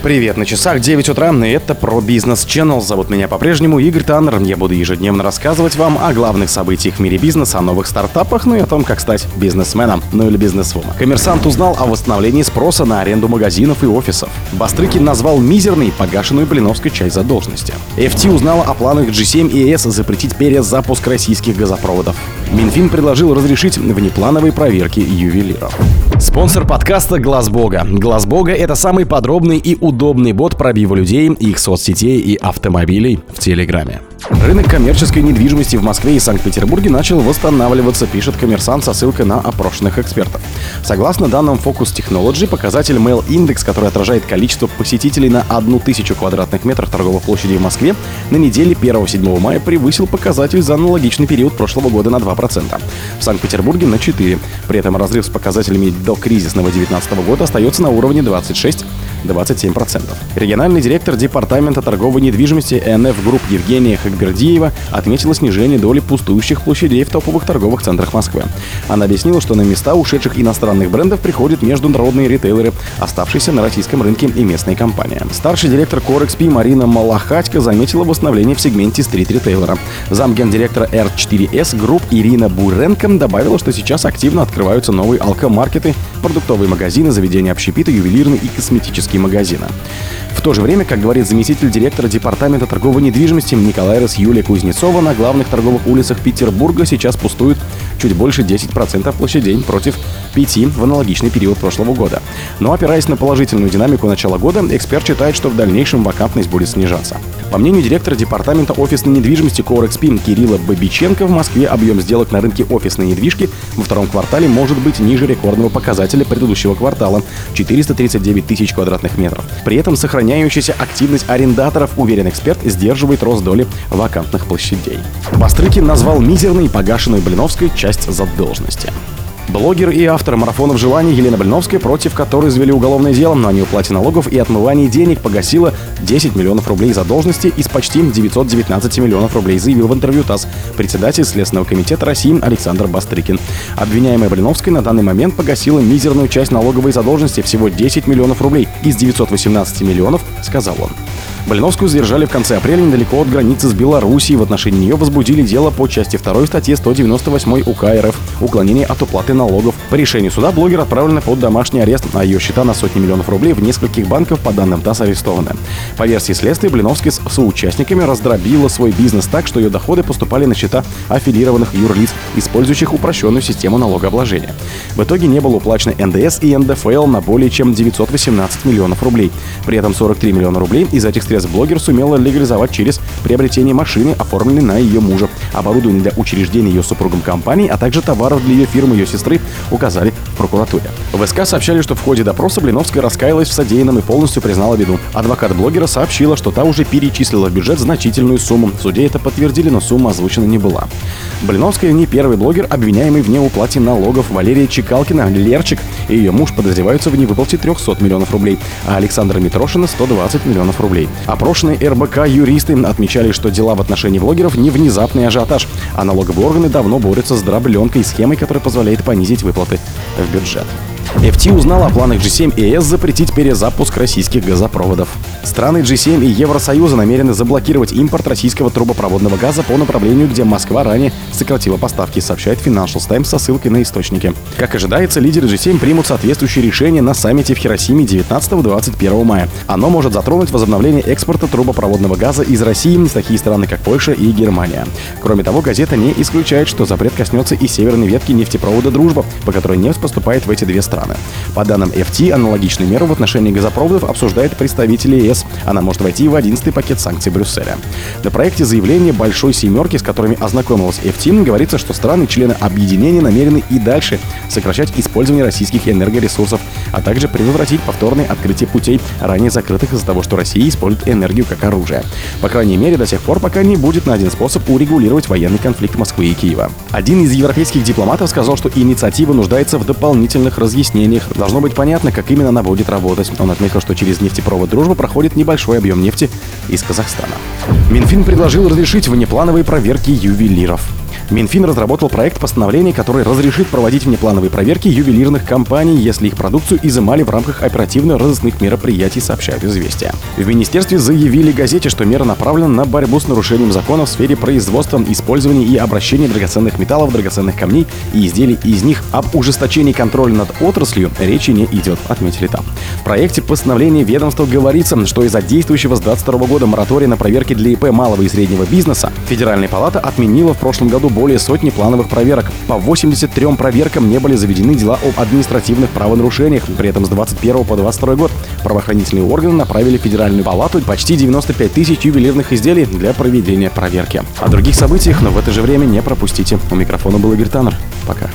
Привет, на часах 9 утра, и это про бизнес Channel. Зовут меня по-прежнему Игорь Таннер. Я буду ежедневно рассказывать вам о главных событиях в мире бизнеса, о новых стартапах, ну и о том, как стать бизнесменом, ну или бизнесвумен. Коммерсант узнал о восстановлении спроса на аренду магазинов и офисов. Бастрыкин назвал мизерной погашенную Блиновской часть задолженности. FT узнала о планах G7 и ES запретить перезапуск российских газопроводов. Минфин предложил разрешить внеплановые проверки ювелиров. Спонсор подкаста «Глаз Бога». «Глаз Бога» — это самый подробный и удобный бот пробива людей, их соцсетей и автомобилей в Телеграме. Рынок коммерческой недвижимости в Москве и Санкт-Петербурге начал восстанавливаться, пишет коммерсант со ссылкой на опрошенных экспертов. Согласно данным Focus Technology, показатель Mail Index, который отражает количество посетителей на 1000 квадратных метров торговых площадей в Москве, на неделе 1-7 мая превысил показатель за аналогичный период прошлого года на 2%. В Санкт-Петербурге на 4%. При этом разрыв с показателями докризисного 2019 года остается на уровне 26 27%. Региональный директор Департамента торговой недвижимости NF Group Евгения Хакбердиева отметила снижение доли пустующих площадей в топовых торговых центрах Москвы. Она объяснила, что на места ушедших иностранных брендов приходят международные ритейлеры, оставшиеся на российском рынке и местные компании. Старший директор CORE.XP Марина Малахатько заметила восстановление в сегменте стрит-ритейла. Замгендиректора R4S Group Ирина Буренко добавила, что сейчас активно открываются новые алкомаркеты, продуктовые магазины, заведения общепита, ювелирные и косметические магазины. В то же время, как говорит заместитель директора Департамента торговой недвижимости Nikoliers Юлия Кузнецова, на главных торговых улицах Петербурга сейчас пустуют чуть больше 10% площадей против 5% в аналогичный период прошлого года. Но опираясь на положительную динамику начала года, эксперт считает, что в дальнейшем вакантность будет снижаться. По мнению директора Департамента офисной недвижимости Corexpin Кирилла Бабиченко, в Москве объем сделок на рынке офисной недвижки во втором квартале может быть ниже рекордного показателя предыдущего квартала – 439 тысяч квадратных метров. При этом сохраняющаяся активность арендаторов, уверен эксперт, сдерживает рост доли вакантных площадей. Бастрыкин назвал мизерной погашенную Блиновской часть задолженности. Блогер и автор марафонов желаний Елена Блиновская, против которой завели уголовное дело на неуплате налогов и отмывании денег, погасила 10 миллионов рублей задолженности из почти 919 миллионов рублей, заявил в интервью ТАСС председатель Следственного комитета России Александр Бастрыкин. Обвиняемая Блиновская на данный момент погасила мизерную часть налоговой задолженности, всего 10 миллионов рублей из 918 миллионов, сказал он. Блиновскую задержали в конце апреля недалеко от границы с Белоруссией. В отношении нее возбудили дело по части 2 статьи 198 УК РФ «Уклонение от уплаты налогов». По решению суда блогер отправлена под домашний арест, а ее счета на сотни миллионов рублей в нескольких банках по данным ТАСС арестованы. По версии следствия, Блиновский с соучастниками раздробила свой бизнес так, что ее доходы поступали на счета аффилированных юрлиц, использующих упрощенную систему налогообложения. В итоге не было уплачено НДС и НДФЛ на более чем 918 миллионов рублей. При этом 43 миллиона рублей из этих средств блогер сумела легализовать через приобретение машины, оформленной на ее мужа, оборудование для учреждения ее супругом компании, а также товаров для ее фирмы ее сестры, указали в прокуратуре. В СК сообщали, что в ходе допроса Блиновская раскаялась в содеянном и полностью признала вину. Адвокат блогера сообщила, что та уже перечислила в бюджет значительную сумму. В суде это подтвердили, но сумма озвучена не была. Блиновская не первый блогер, обвиняемый в неуплате налогов. Валерия Чекалкина, Лерчик и ее муж подозреваются в невыплате 300 миллионов рублей, а Александра Митрошина 120 миллионов рублей. Опрошенные РБК юристы отмечали, что дела в отношении блогеров не внезапный ажиотаж, а налоговые органы давно борются с дробленкой схемой, которая позволяет понизить выплаты в бюджет. FT узнала о планах G7 и ES запретить перезапуск российских газопроводов. Страны G7 и Евросоюза намерены заблокировать импорт российского трубопроводного газа по направлению, где Москва ранее сократила поставки, сообщает Financial Times со ссылкой на источники. Как ожидается, лидеры G7 примут соответствующие решения на саммите в Хиросиме 19-21 мая. Оно может затронуть возобновление экспорта трубопроводного газа из России в такие страны, как Польша и Германия. Кроме того, газета не исключает, что запрет коснется и северной ветки нефтепровода «Дружба», по которой нефть поступает в эти две страны страны. По данным FT, аналогичную меру в отношении газопроводов обсуждают представители ЕС. Она может войти в 11 пакет санкций Брюсселя. На проекте заявления Большой Семерки, с которыми ознакомилась FT, говорится, что страны-члены объединения намерены и дальше сокращать использование российских энергоресурсов, а также предотвратить повторное открытие путей, ранее закрытых из-за того, что Россия использует энергию как оружие. По крайней мере, до тех пор, пока не будет найден способ урегулировать военный конфликт Москвы и Киева. Один из европейских дипломатов сказал, что инициатива нуждается в дополнительных разъяснениях объяснениях должно быть понятно, как именно она будет работать. Он отметил, что через нефтепровод «Дружба» проходит небольшой объем нефти из Казахстана. Минфин предложил разрешить внеплановые проверки ювелиров. Минфин разработал проект постановления, который разрешит проводить внеплановые проверки ювелирных компаний, если их продукцию изымали в рамках оперативно-розыскных мероприятий, сообщают «Известия». В министерстве заявили газете, что мера направлена на борьбу с нарушением закона в сфере производства, использования и обращения драгоценных металлов, драгоценных камней и изделий из них. Об ужесточении контроля над отраслью речи не идет, отметили там. В проекте постановления ведомства говорится, что из-за действующего с 2022 года моратория на проверки для ИП малого и среднего бизнеса Федеральная палата отменила в прошлом году более сотни плановых проверок. По 83 проверкам не были заведены дела об административных правонарушениях. При этом с 21 по 22 год правоохранительные органы направили в Федеральную палату почти 95 тысяч ювелирных изделий для проведения проверки. О других событиях, но в это же время не пропустите. У микрофона был Игорь Таннер. Пока.